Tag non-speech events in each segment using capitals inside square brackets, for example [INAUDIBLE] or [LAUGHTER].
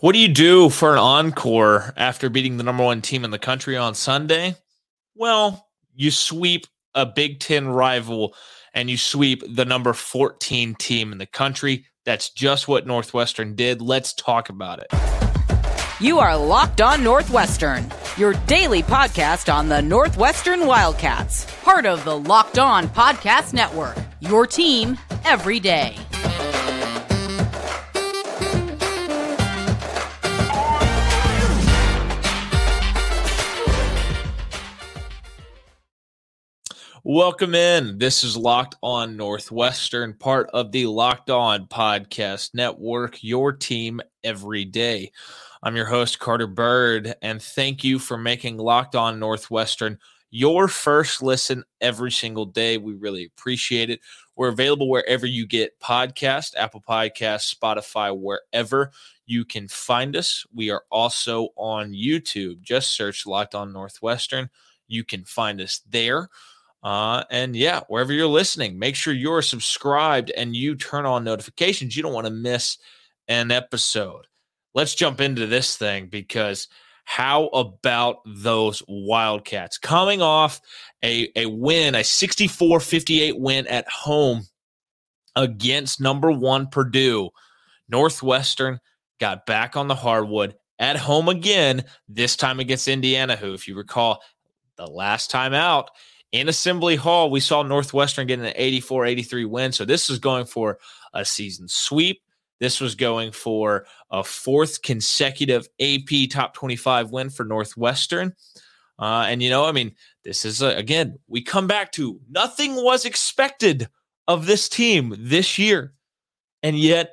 What do you do for an encore after beating the number one team in the country on Sunday? Well, you sweep a Big Ten rival and you sweep the number 14 team in the country. That's just what Northwestern did. Let's talk about it. You are Locked On Northwestern, your daily podcast on the Northwestern Wildcats, part of the Locked On Podcast Network, your team every day. Welcome in. This is Locked On Northwestern, part of the Locked On Podcast Network, your team every day. I'm your host, Carter Bird, and thank you for making Locked On Northwestern your first listen every single day. We really appreciate it. We're available wherever you get podcast, Apple Podcasts, Spotify, wherever you can find us. We are also on YouTube. Just search Locked On Northwestern. You can find us there. Uh, and yeah, wherever you're listening, make sure you're subscribed and you turn on notifications. You don't want to miss an episode. Let's jump into this thing because how about those Wildcats coming off a, a win, a 64 58 win at home against number one Purdue? Northwestern got back on the hardwood at home again, this time against Indiana, who, if you recall, the last time out, in Assembly Hall, we saw Northwestern getting an 84 83 win. So this is going for a season sweep. This was going for a fourth consecutive AP top 25 win for Northwestern. Uh, and, you know, I mean, this is, a, again, we come back to nothing was expected of this team this year. And yet,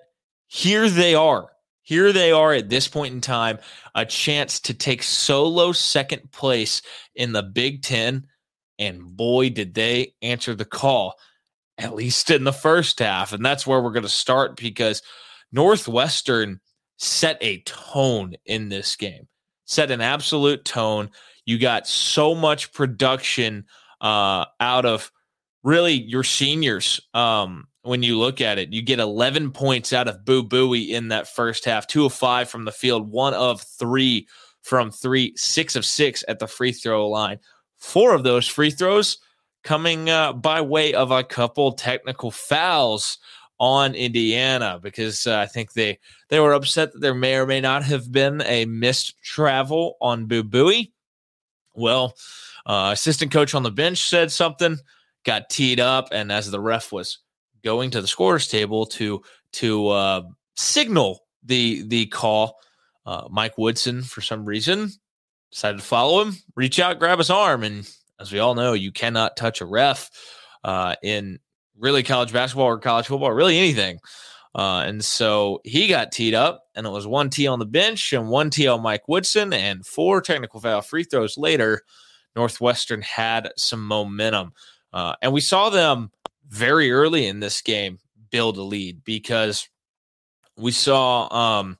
here they are. Here they are at this point in time, a chance to take solo second place in the Big Ten and boy, did they answer the call, at least in the first half. And that's where we're going to start because Northwestern set a tone in this game, set an absolute tone. You got so much production uh, out of really your seniors. Um, when you look at it, you get 11 points out of Boo Buie in that first half, two of five from the field, one of three from three, six of six at the free throw line. Four of those free throws coming uh, by way of a couple technical fouls on Indiana because uh, I think they they were upset that there may or may not have been a missed travel on Boo Buie. Well, uh, assistant coach on the bench said something, got teed up, and as the ref was going to the scorers table to to uh, signal the the call, uh, Mike Woodson for some reason decided to follow him, reach out, grab his arm. And as we all know, you cannot touch a ref uh, in really college basketball or college football, really anything. Uh, and so he got teed up, and it was one tee on the bench and one tee on Mike Woodson, and four technical foul free throws later, Northwestern had some momentum. Uh, and we saw them very early in this game build a lead because we saw um,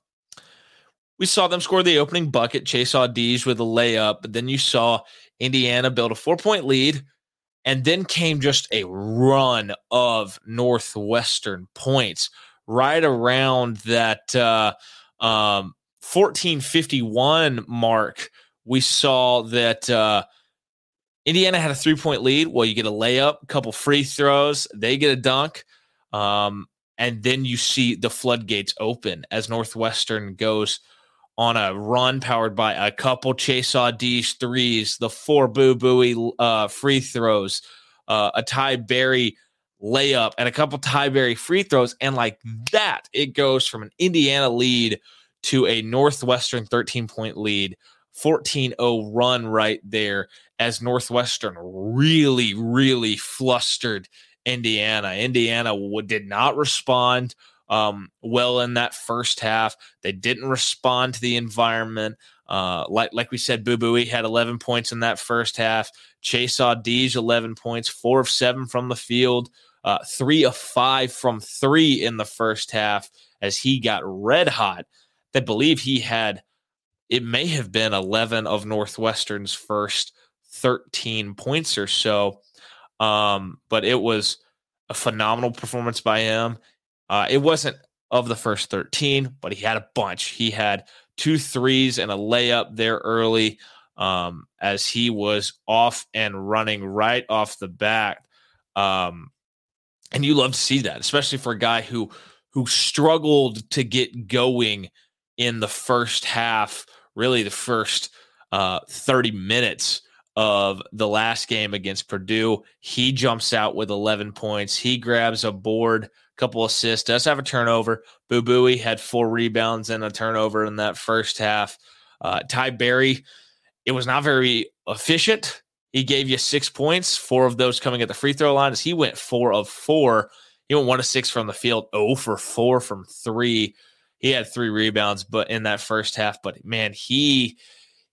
we saw them score the opening bucket, Chase Audige with a layup, but then you saw Indiana build a four point lead. And then came just a run of Northwestern points right around that uh, um, 1451 mark. We saw that uh, Indiana had a three point lead. Well, you get a layup, a couple free throws, they get a dunk. Um, and then you see the floodgates open as Northwestern goes on a run powered by a couple Chase Audige threes, the four Boo Buie uh, free throws, uh, a Ty Berry layup, and a couple Ty Berry free throws. And like that, it goes from an Indiana lead to a Northwestern 13 point lead, 14 0 run right there as Northwestern really, really flustered Indiana. Indiana did not respond um, well in that first half. They didn't respond to the environment. Uh, like like we said, Boo Buie had 11 points in that first half. Chase Audige 11 points, four of seven from the field, uh, three of five from three in the first half as he got red hot. They believe he had it may have been 11 of Northwestern's first 13 points or so. Um, but it was a phenomenal performance by him. Uh, it wasn't of the first 13, but he had a bunch. He had two threes and a layup there early um, as he was off and running right off the bat. Um, and you love to see that, especially for a guy who who struggled to get going in the first half, really the first uh, 30 minutes of the last game against Purdue. He jumps out with 11 points. He grabs a board, couple assists, does have a turnover. Boo Buie had four rebounds and a turnover in that first half. Uh, Ty Berry, it was not very efficient. He gave you six points, four of those coming at the free throw line as he went four of four. He went one of six from the field, oh for four from three. He had three rebounds, but in that first half, but man, he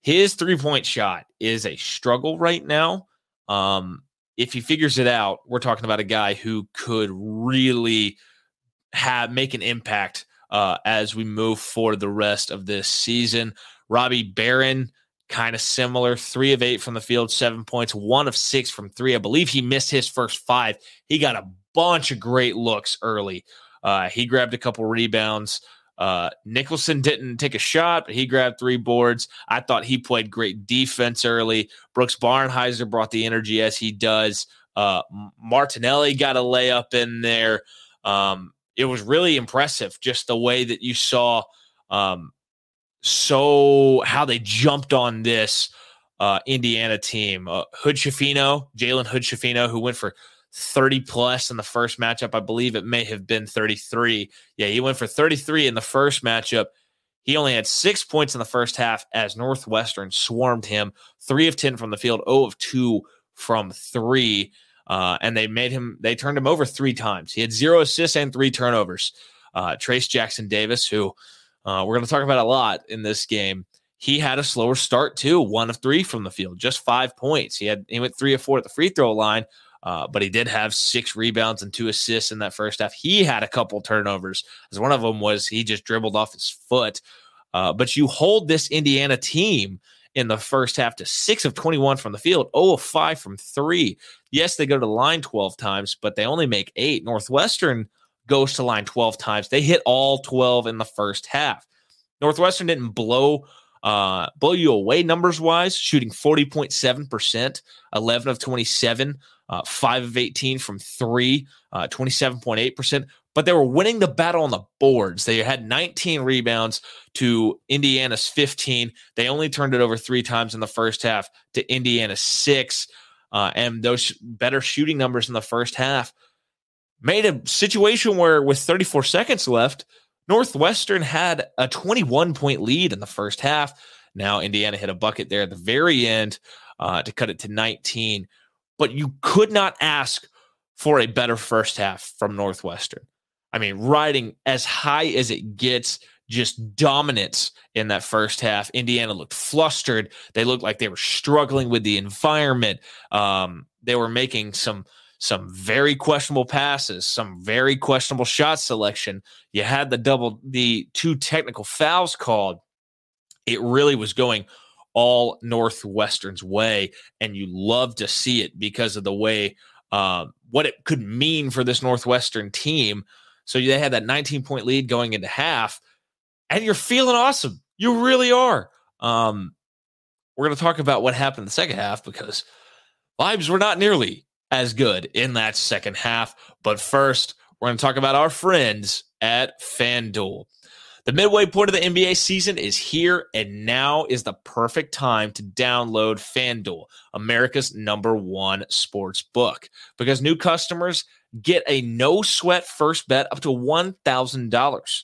his three point shot is a struggle right now. Um, if he figures it out, we're talking about a guy who could really have make an impact uh, as we move forward the rest of this season. Robbie Beran, kind of similar, three of eight from the field, seven points, one of six from three. I believe he missed his first five. He got a bunch of great looks early. Uh, he grabbed a couple rebounds. Uh, Nicholson didn't take a shot, but he grabbed three boards. I thought he played great defense early. Brooks Barnhizer brought the energy as he does. Uh, Martinelli got a layup in there. Um, it was really impressive just the way that you saw um, so how they jumped on this uh, Indiana team. Uh, Hood Schifino, Jalen Hood Schifino, who went for 30 plus in the first matchup. I believe it may have been 33. Yeah, he went for 33 in the first matchup. He only had six points in the first half as Northwestern swarmed him. Three of 10 from the field, 0 of 2 from three. Uh, and they made him, they turned him over three times. He had zero assists and three turnovers. Uh, Trayce Jackson Davis, who uh, we're going to talk about a lot in this game. He had a slower start too, one of three from the field, just five points. He had he went three or four at the free throw line, uh, but he did have six rebounds and two assists in that first half. He had a couple turnovers, as one of them was he just dribbled off his foot. Uh, but you hold this Indiana team in the first half to six of 21 from the field, 0 of 5 from three. Yes, they go to the line 12 times, but they only make eight. Northwestern goes to line 12 times. They hit all 12 in the first half. Northwestern didn't blow uh, blow you away numbers wise, shooting 40.7%, 11 of 27 uh, 5 of 18 from three, uh, 27.8%. But they were winning the battle on the boards. They had 19 rebounds to Indiana's 15. They only turned it over three times in the first half to Indiana's six. Uh, and those better shooting numbers in the first half made a situation where, with 34 seconds left, Northwestern had a 21 point lead in the first half. Now, Indiana hit a bucket there at the very end uh, to cut it to 19 but you could not ask for a better first half from Northwestern. I mean, riding as high as it gets, just dominance in that first half. Indiana looked flustered. They looked like they were struggling with the environment. Um, they were making some some very questionable passes, some very questionable shot selection. You had the double, the two technical fouls called. It really was going all Northwestern's way, and you love to see it because of the way uh, what it could mean for this Northwestern team. So they had that 19 point lead going into half, and you're feeling awesome. You really are. Um, we're going to talk about what happened in the second half because vibes were not nearly as good in that second half. But first, we're going to talk about our friends at FanDuel. The midway point of the NBA season is here, and now is the perfect time to download FanDuel, America's number one sports book, because new customers get a no sweat first bet up to $1,000.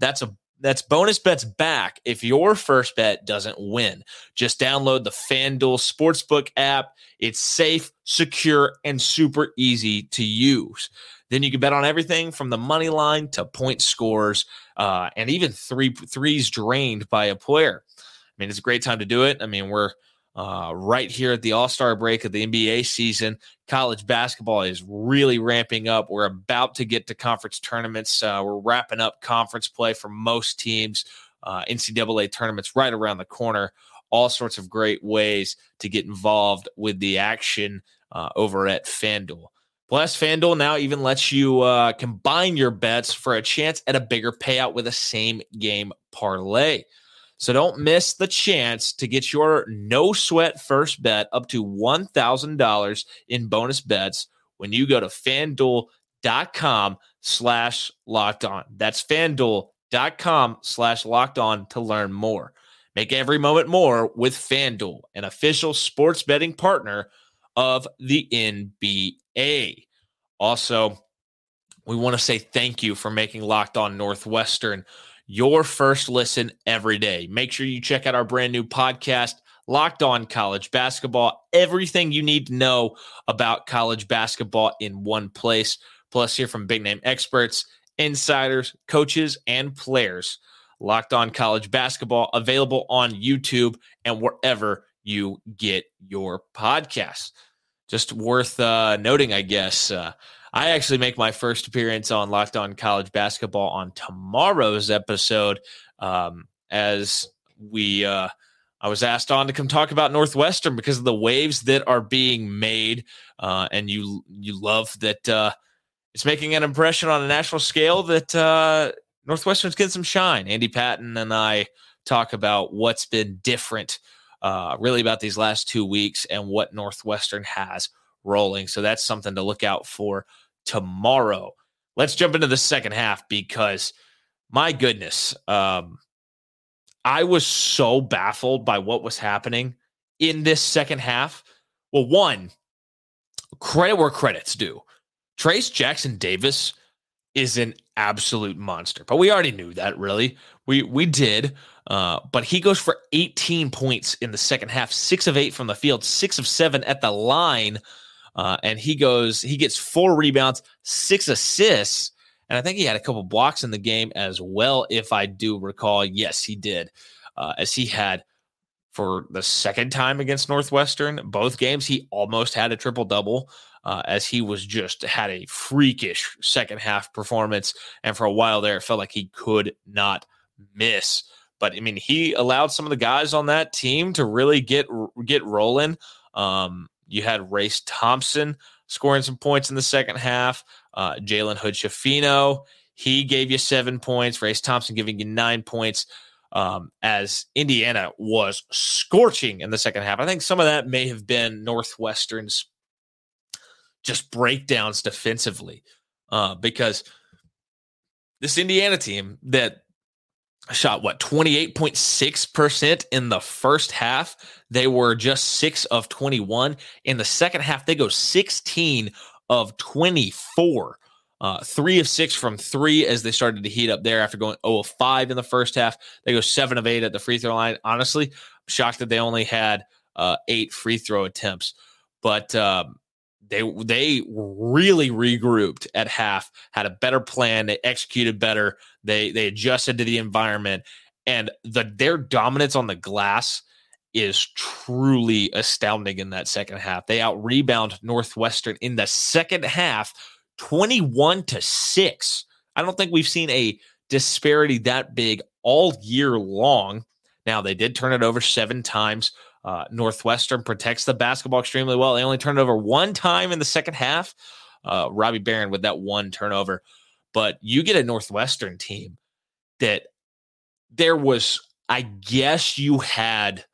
That's a that's bonus bets back if your first bet doesn't win. Just download the FanDuel Sportsbook app. It's safe, secure, and super easy to use. Then you can bet on everything from the money line to point scores uh, and even three threes drained by a player. I mean, it's a great time to do it. I mean, we're uh, right here at the All Star break of the NBA season. College basketball is really ramping up. We're about to get to conference tournaments. Uh, we're wrapping up conference play for most teams. Uh, NCAA tournaments right around the corner. All sorts of great ways to get involved with the action uh, over at FanDuel. Plus, FanDuel now even lets you uh, combine your bets for a chance at a bigger payout with a same game parlay. So don't miss the chance to get your no sweat first bet up to $1,000 in bonus bets when you go to fanduel.com slash locked on. That's fanduel.com slash locked on to learn more. Make every moment more with FanDuel, an official sports betting partner of the NBA. Also, we want to say thank you for making Locked On Northwestern your first listen every day. Make sure you check out our brand new podcast, Locked On College Basketball. Everything you need to know about college basketball in one place. Plus, hear from big name experts, insiders, coaches, and players. Locked On College Basketball available on YouTube and wherever you get your podcasts. Just worth uh, noting, I guess. Uh, I actually make my first appearance on Locked On College Basketball on tomorrow's episode, um, as we uh, I was asked on to come talk about Northwestern because of the waves that are being made, uh, and you you love that uh, it's making an impression on a national scale that uh, Northwestern's getting some shine. Andy Patton and I talk about what's been different, uh, really about these last two weeks and what Northwestern has rolling. So that's something to look out for tomorrow. Let's jump into the second half because my goodness, um, I was so baffled by what was happening in this second half. Well, one, credit where credit's due. Trayce Jackson Davis is an absolute monster, but we already knew that. Really, we we did. Uh, but he goes for 18 points in the second half, six of eight from the field, six of seven at the line. Uh, and he goes, he gets four rebounds, six assists, and I think he had a couple blocks in the game as well, if I do recall. Yes, he did, uh, as he had for the second time against Northwestern. Both games, he almost had a triple double. Uh, as he was just had a freakish second half performance, and for a while there, it felt like he could not miss. But I mean, he allowed some of the guys on that team to really get get rolling. Um, you had Race Thompson scoring some points in the second half. Uh, Jalen Hood Schifino, he gave you seven points. Race Thompson giving you nine points. Um, as Indiana was scorching in the second half. I think some of that may have been Northwestern's just breakdowns defensively, uh, because this Indiana team that shot what 28.6% in the first half. They were just 6 of 21 in the second half. They go 16 of 24. Uh, three of six from three as they started to heat up there after going 0 of 5 in the first half. They go seven of eight at the free throw line. Honestly, I'm shocked that they only had uh, eight free throw attempts. But um, they they really regrouped at half, had a better plan, they executed better, they they adjusted to the environment, and the their dominance on the glass is truly astounding in that second half. They out rebound Northwestern in the second half, twenty one to six. I don't think we've seen a disparity that big all year long. Now they did turn it over seven times. Uh, Northwestern protects the basketball extremely well. They only turned over one time in the second half. Uh, Robbie Beran with that one turnover. But you get a Northwestern team that there was, I guess you had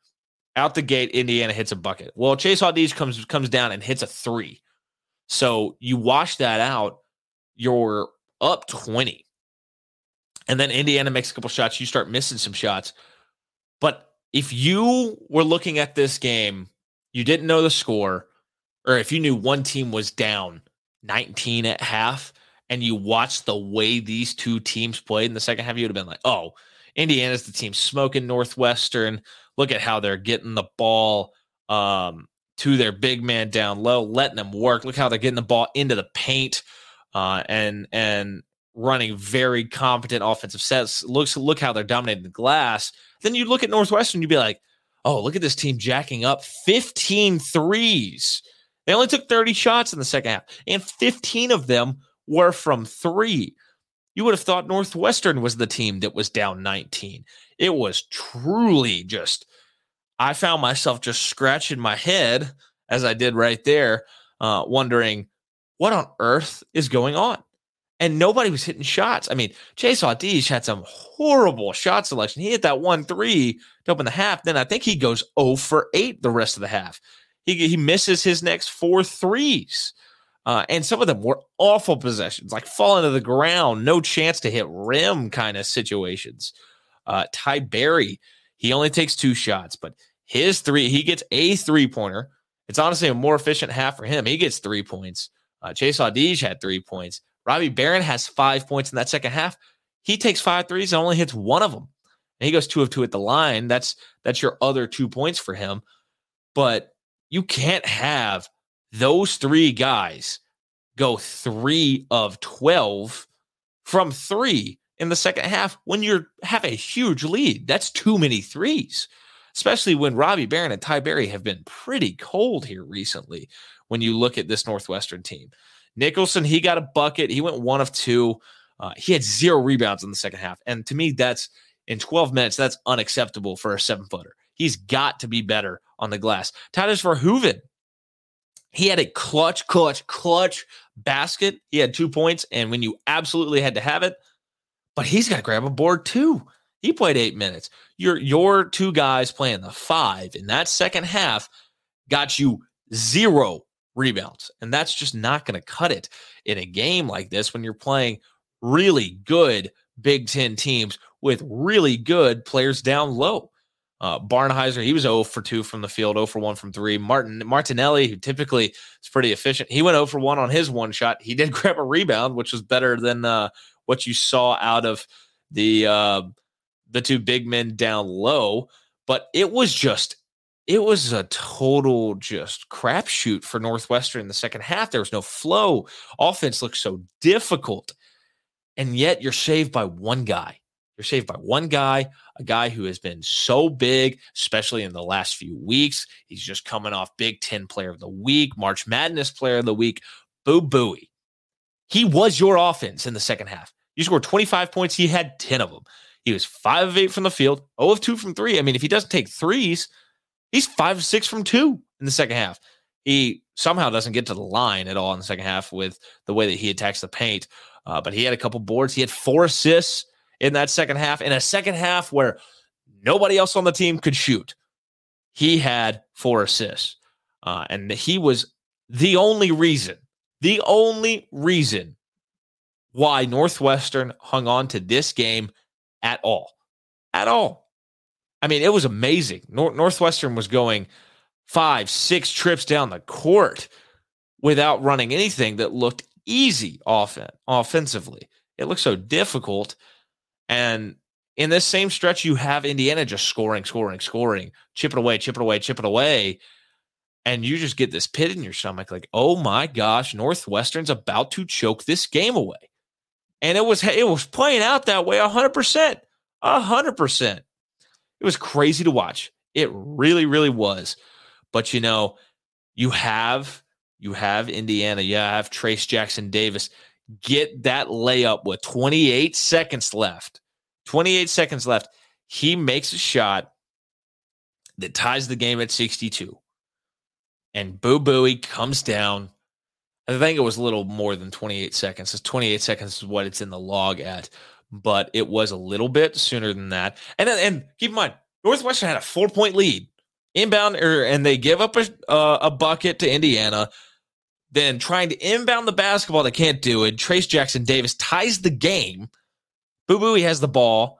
out the gate, Indiana hits a bucket. Well, Chase Audige comes comes down and hits a three. So you wash that out, you're up 20. And then Indiana makes a couple shots. You start missing some shots. But if you were looking at this game, you didn't know the score, or if you knew one team was down 19 at half, and you watched the way these two teams played in the second half, you would have been like, oh, Indiana's the team smoking Northwestern. Look at how they're getting the ball um, to their big man down low, letting them work. Look how they're getting the ball into the paint uh, and and running very competent offensive sets. Looks look how they're dominating the glass. Then you look at Northwestern, you'd be like, oh, look at this team jacking up 15 threes. They only took 30 shots in the second half, and 15 of them were from three. You would have thought Northwestern was the team that was down 19. It was truly just, I found myself just scratching my head as I did right there, uh, wondering what on earth is going on? And nobody was hitting shots. I mean, Chase Audige had some horrible shot selection. He hit that one three to open the half. Then I think he goes 0 for 8 the rest of the half. He, he misses his next four threes. Uh, and some of them were awful possessions, like falling to the ground, no chance to hit rim kind of situations. Uh, Ty Berry, he only takes two shots, but his three, he gets a three pointer. It's honestly a more efficient half for him. He gets three points. Uh, Chase Audige had three points. Robbie Beran has five points in that second half. He takes five threes and only hits one of them. And he goes two of two at the line. That's that's your other two points for him. But you can't have those three guys go three of 12 from three in the second half when you have a huge lead. That's too many threes, especially when Robbie Beran and Ty Berry have been pretty cold here recently when you look at this Northwestern team. Nicholson, he got a bucket. He went one of two. Uh, he had zero rebounds in the second half. And to me, that's in 12 minutes, that's unacceptable for a seven footer. He's got to be better on the glass. Tydus Verhoeven, he had a clutch, clutch, clutch basket. He had two points. And when you absolutely had to have it, but he's got to grab a board too. He played eight minutes. Your your two guys playing the five in that second half got you zero rebounds. And that's just not going to cut it in a game like this when you're playing really good Big Ten teams with really good players down low. Uh, Barnhizer, he was 0 for 2 from the field, 0 for 1 from 3. Martin Martinelli, who typically is pretty efficient, he went 0 for 1 on his one shot. He did [LAUGHS] grab a rebound, which was better than uh, what you saw out of the uh, the two big men down low. But it was just it was a total just crapshoot for Northwestern in the second half. There was no flow. Offense looked so difficult. And yet you're saved by one guy. You're saved by one guy, a guy who has been so big, especially in the last few weeks. He's just coming off Big Ten Player of the Week, March Madness Player of the Week, Boo Buie. He was your offense in the second half. You scored 25 points. He had 10 of them. He was five of eight from the field, 0 of two from three. I mean, if he doesn't take threes, He's five six from two in the second half. He somehow doesn't get to the line at all in the second half with the way that he attacks the paint. Uh, but he had a couple boards. He had four assists in that second half. In a second half where nobody else on the team could shoot, he had four assists. Uh, and he was the only reason, the only reason why Northwestern hung on to this game at all. At all. I mean, it was amazing. Nor- Northwestern was going five, six trips down the court without running anything that looked easy offen- offensively. It looked so difficult. And in this same stretch, you have Indiana just scoring, scoring, scoring, chip it away, chip it away, chip it away. And you just get this pit in your stomach like, oh my gosh, Northwestern's about to choke this game away. And it was it was playing out that way 100%. 100%. It was crazy to watch. It really, really was. But you know, you have you have Indiana, you have Trayce Jackson Davis get that layup with 28 seconds left. 28 seconds left. He makes a shot that ties the game at 62. And Boo Buie comes down. I think it was a little more than 28 seconds. It's 28 seconds is what it's in the log at but it was a little bit sooner than that. And and keep in mind, Northwestern had a four point lead inbound, or, er, and they give up a uh, a bucket to Indiana. Then trying to inbound the basketball, they can't do it. Trayce Jackson Davis ties the game. Boo Boo, he has the ball,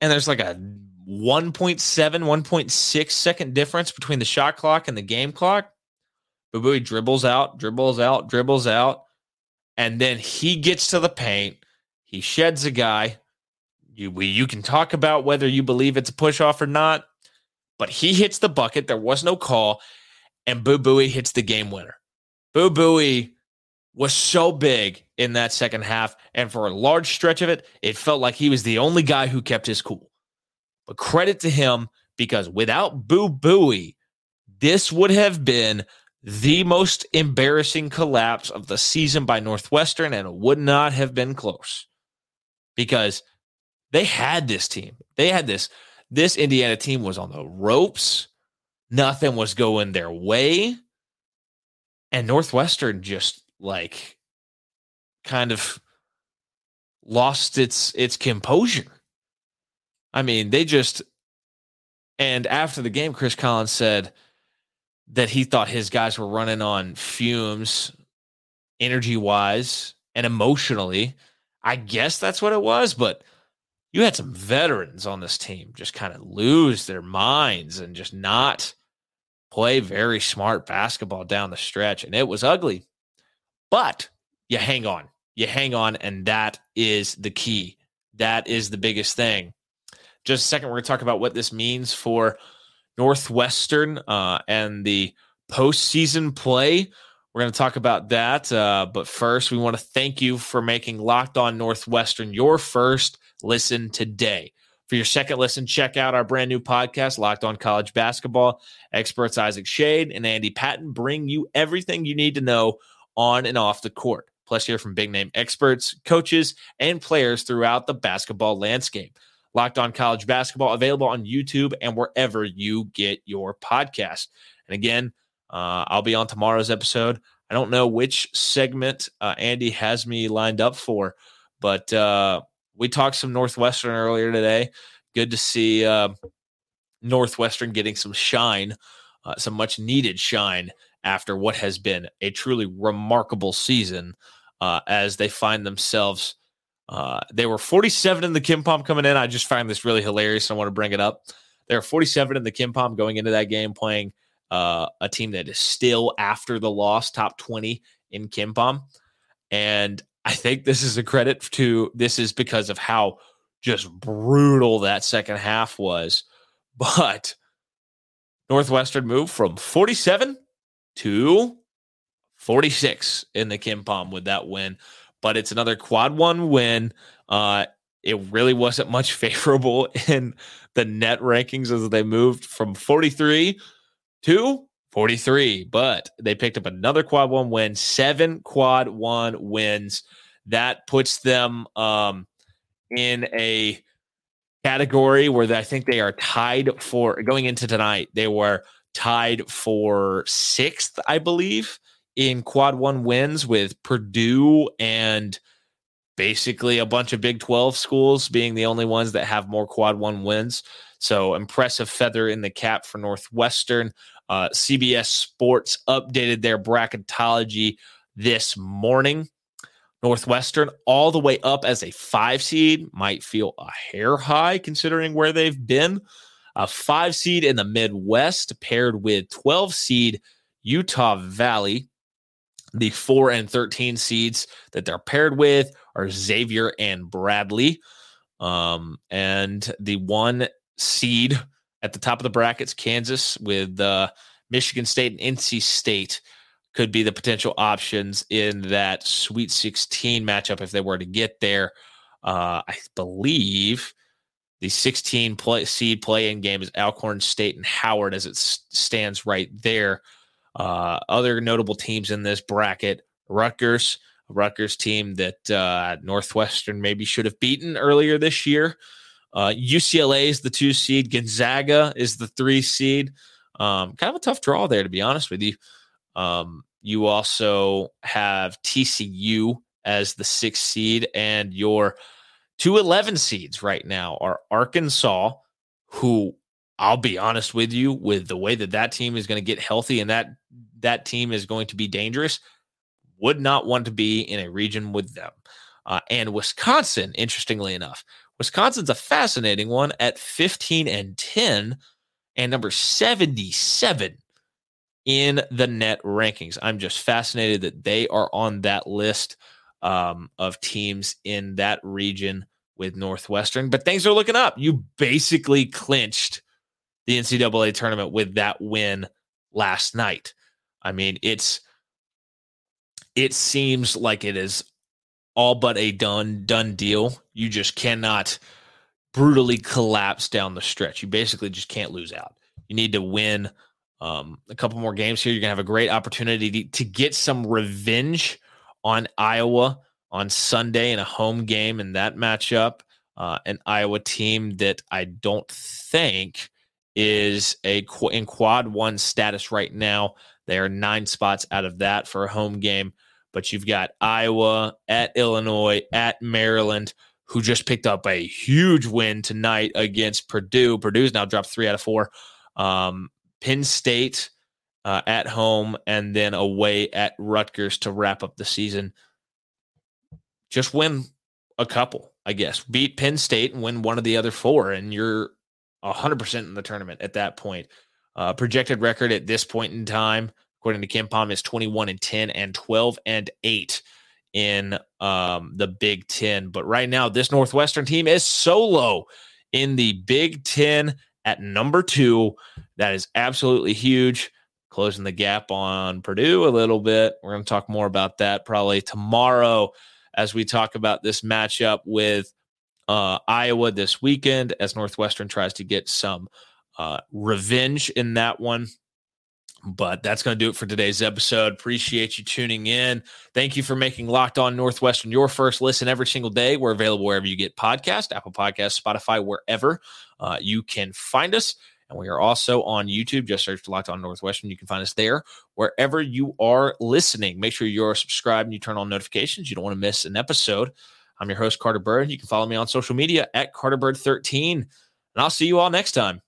and there's like a 1.7, 1.6 second difference between the shot clock and the game clock. Boo Buie dribbles out, dribbles out, dribbles out, and then he gets to the paint he sheds a guy. You we, you can talk about whether you believe it's a push off or not, but he hits the bucket. There was no call, and Boo Buie hits the game winner. Boo Buie was so big in that second half, and for a large stretch of it, it felt like he was the only guy who kept his cool. But credit to him because without Boo Buie, this would have been the most embarrassing collapse of the season by Northwestern, and it would not have been close because they had this team. They had this. This Indiana team was on the ropes. Nothing was going their way. And Northwestern just like kind of lost its its composure. I mean, they just and after the game, Chris Collins said that he thought his guys were running on fumes, energy wise and emotionally. I guess that's what it was, but you had some veterans on this team just kind of lose their minds and just not play very smart basketball down the stretch. And it was ugly, but you hang on, you hang on. And that is the key. That is the biggest thing. Just a second, we're going to talk about what this means for Northwestern uh, and the postseason play. We're going to talk about that. Uh, but first, we want to thank you for making Locked On Northwestern your first listen today. For your second listen, check out our brand new podcast, Locked On College Basketball. Experts Isaac Shade and Andy Patton bring you everything you need to know on and off the court. Plus, hear from big name experts, coaches, and players throughout the basketball landscape. Locked On College Basketball available on YouTube and wherever you get your podcast. And again, uh, I'll be on tomorrow's episode. I don't know which segment uh, Andy has me lined up for, but uh, we talked some Northwestern earlier today. Good to see uh, Northwestern getting some shine, uh, some much needed shine after what has been a truly remarkable season uh, as they find themselves. Uh, they were 47 in the KenPom coming in. I just find this really hilarious. I want to bring it up. They're 47 in the KenPom going into that game, playing uh, a team that is still after the loss, top 20 in KenPom. And I think this is a credit to this is because of how just brutal that second half was. [LAUGHS] But Northwestern moved from 47 to 46 in the KenPom with that win. But it's another quad one win. Uh, it really wasn't much [LAUGHS] favorable in the net rankings as they moved from 43 to 43, but they picked up another quad one win, seven quad one wins. That puts them um, in a category where I think they are tied for going into tonight. They were tied for sixth, I believe, in quad one wins with Purdue and basically a bunch of Big 12 schools being the only ones that have more quad one wins. So impressive feather in the cap for Northwestern. Uh, CBS Sports updated their bracketology this morning. Northwestern all the way up as a five seed might feel a hair high considering where they've been. A five seed in the Midwest paired with 12 seed Utah Valley. The four and 13 seeds that they're paired with are Xavier and Bradley. Um, and the one seed at the top of the brackets, Kansas with uh, Michigan State and NC State could be the potential options in that Sweet 16 matchup if they were to get there. Uh, I believe the 16 play, seed play in game is Alcorn State and Howard as it stands right there. Uh, other notable teams in this bracket Rutgers, Rutgers team that uh, Northwestern maybe should have beaten earlier this year. Uh, UCLA is the two seed. Gonzaga is the three seed. Um, kind of a tough draw there, to be honest with you. Um, you also have TCU as the sixth seed, and your two 11 seeds right now are Arkansas, who I'll be honest with you, with the way that that team is going to get healthy and that that team is going to be dangerous, would not want to be in a region with them. Uh, and Wisconsin, interestingly enough, Wisconsin's a fascinating one at 15 and 10 and number 77 in the net rankings. I'm just fascinated that they are on that list um, of teams in that region with Northwestern. But things are looking up. You basically clinched the NCAA tournament with that win last night. I mean, it's it seems like it is all but a done done deal. You just cannot brutally collapse down the stretch. You basically just can't lose out. You need to win um, a couple more games here. You're gonna have a great opportunity to, to get some revenge on Iowa on Sunday in a home game in that matchup. Uh, an Iowa team that I don't think is a qu- in quad one status right now. They are nine spots out of that for a home game but you've got Iowa at Illinois at Maryland, who just picked up a huge win tonight against Purdue. Purdue's now dropped three out of four. Um, Penn State uh, at home and then away at Rutgers to wrap up the season. Just win a couple, I guess. Beat Penn State and win one of the other four, and you're 100% in the tournament at that point. Uh, projected record at this point in time, according to KenPom, is 21 and 10 and 12 and 8 in um, the Big Ten. But right now, this Northwestern team is so low in the Big Ten at number two. That is absolutely huge. Closing the gap on Purdue a little bit. We're going to talk more about that probably tomorrow as we talk about this matchup with uh, Iowa this weekend as Northwestern tries to get some uh, revenge in that one. But that's going to do it for today's episode. Appreciate you tuning in. Thank you for making Locked On Northwestern your first listen every single day. We're available wherever you get podcast, Apple Podcast, Spotify, wherever uh, you can find us. And we are also on YouTube. Just search Locked On Northwestern. You can find us there. Wherever you are listening, make sure you're subscribed and you turn on notifications. You don't want to miss an episode. I'm your host, Carter Bird. You can follow me on social media at CarterBird13. And I'll see you all next time.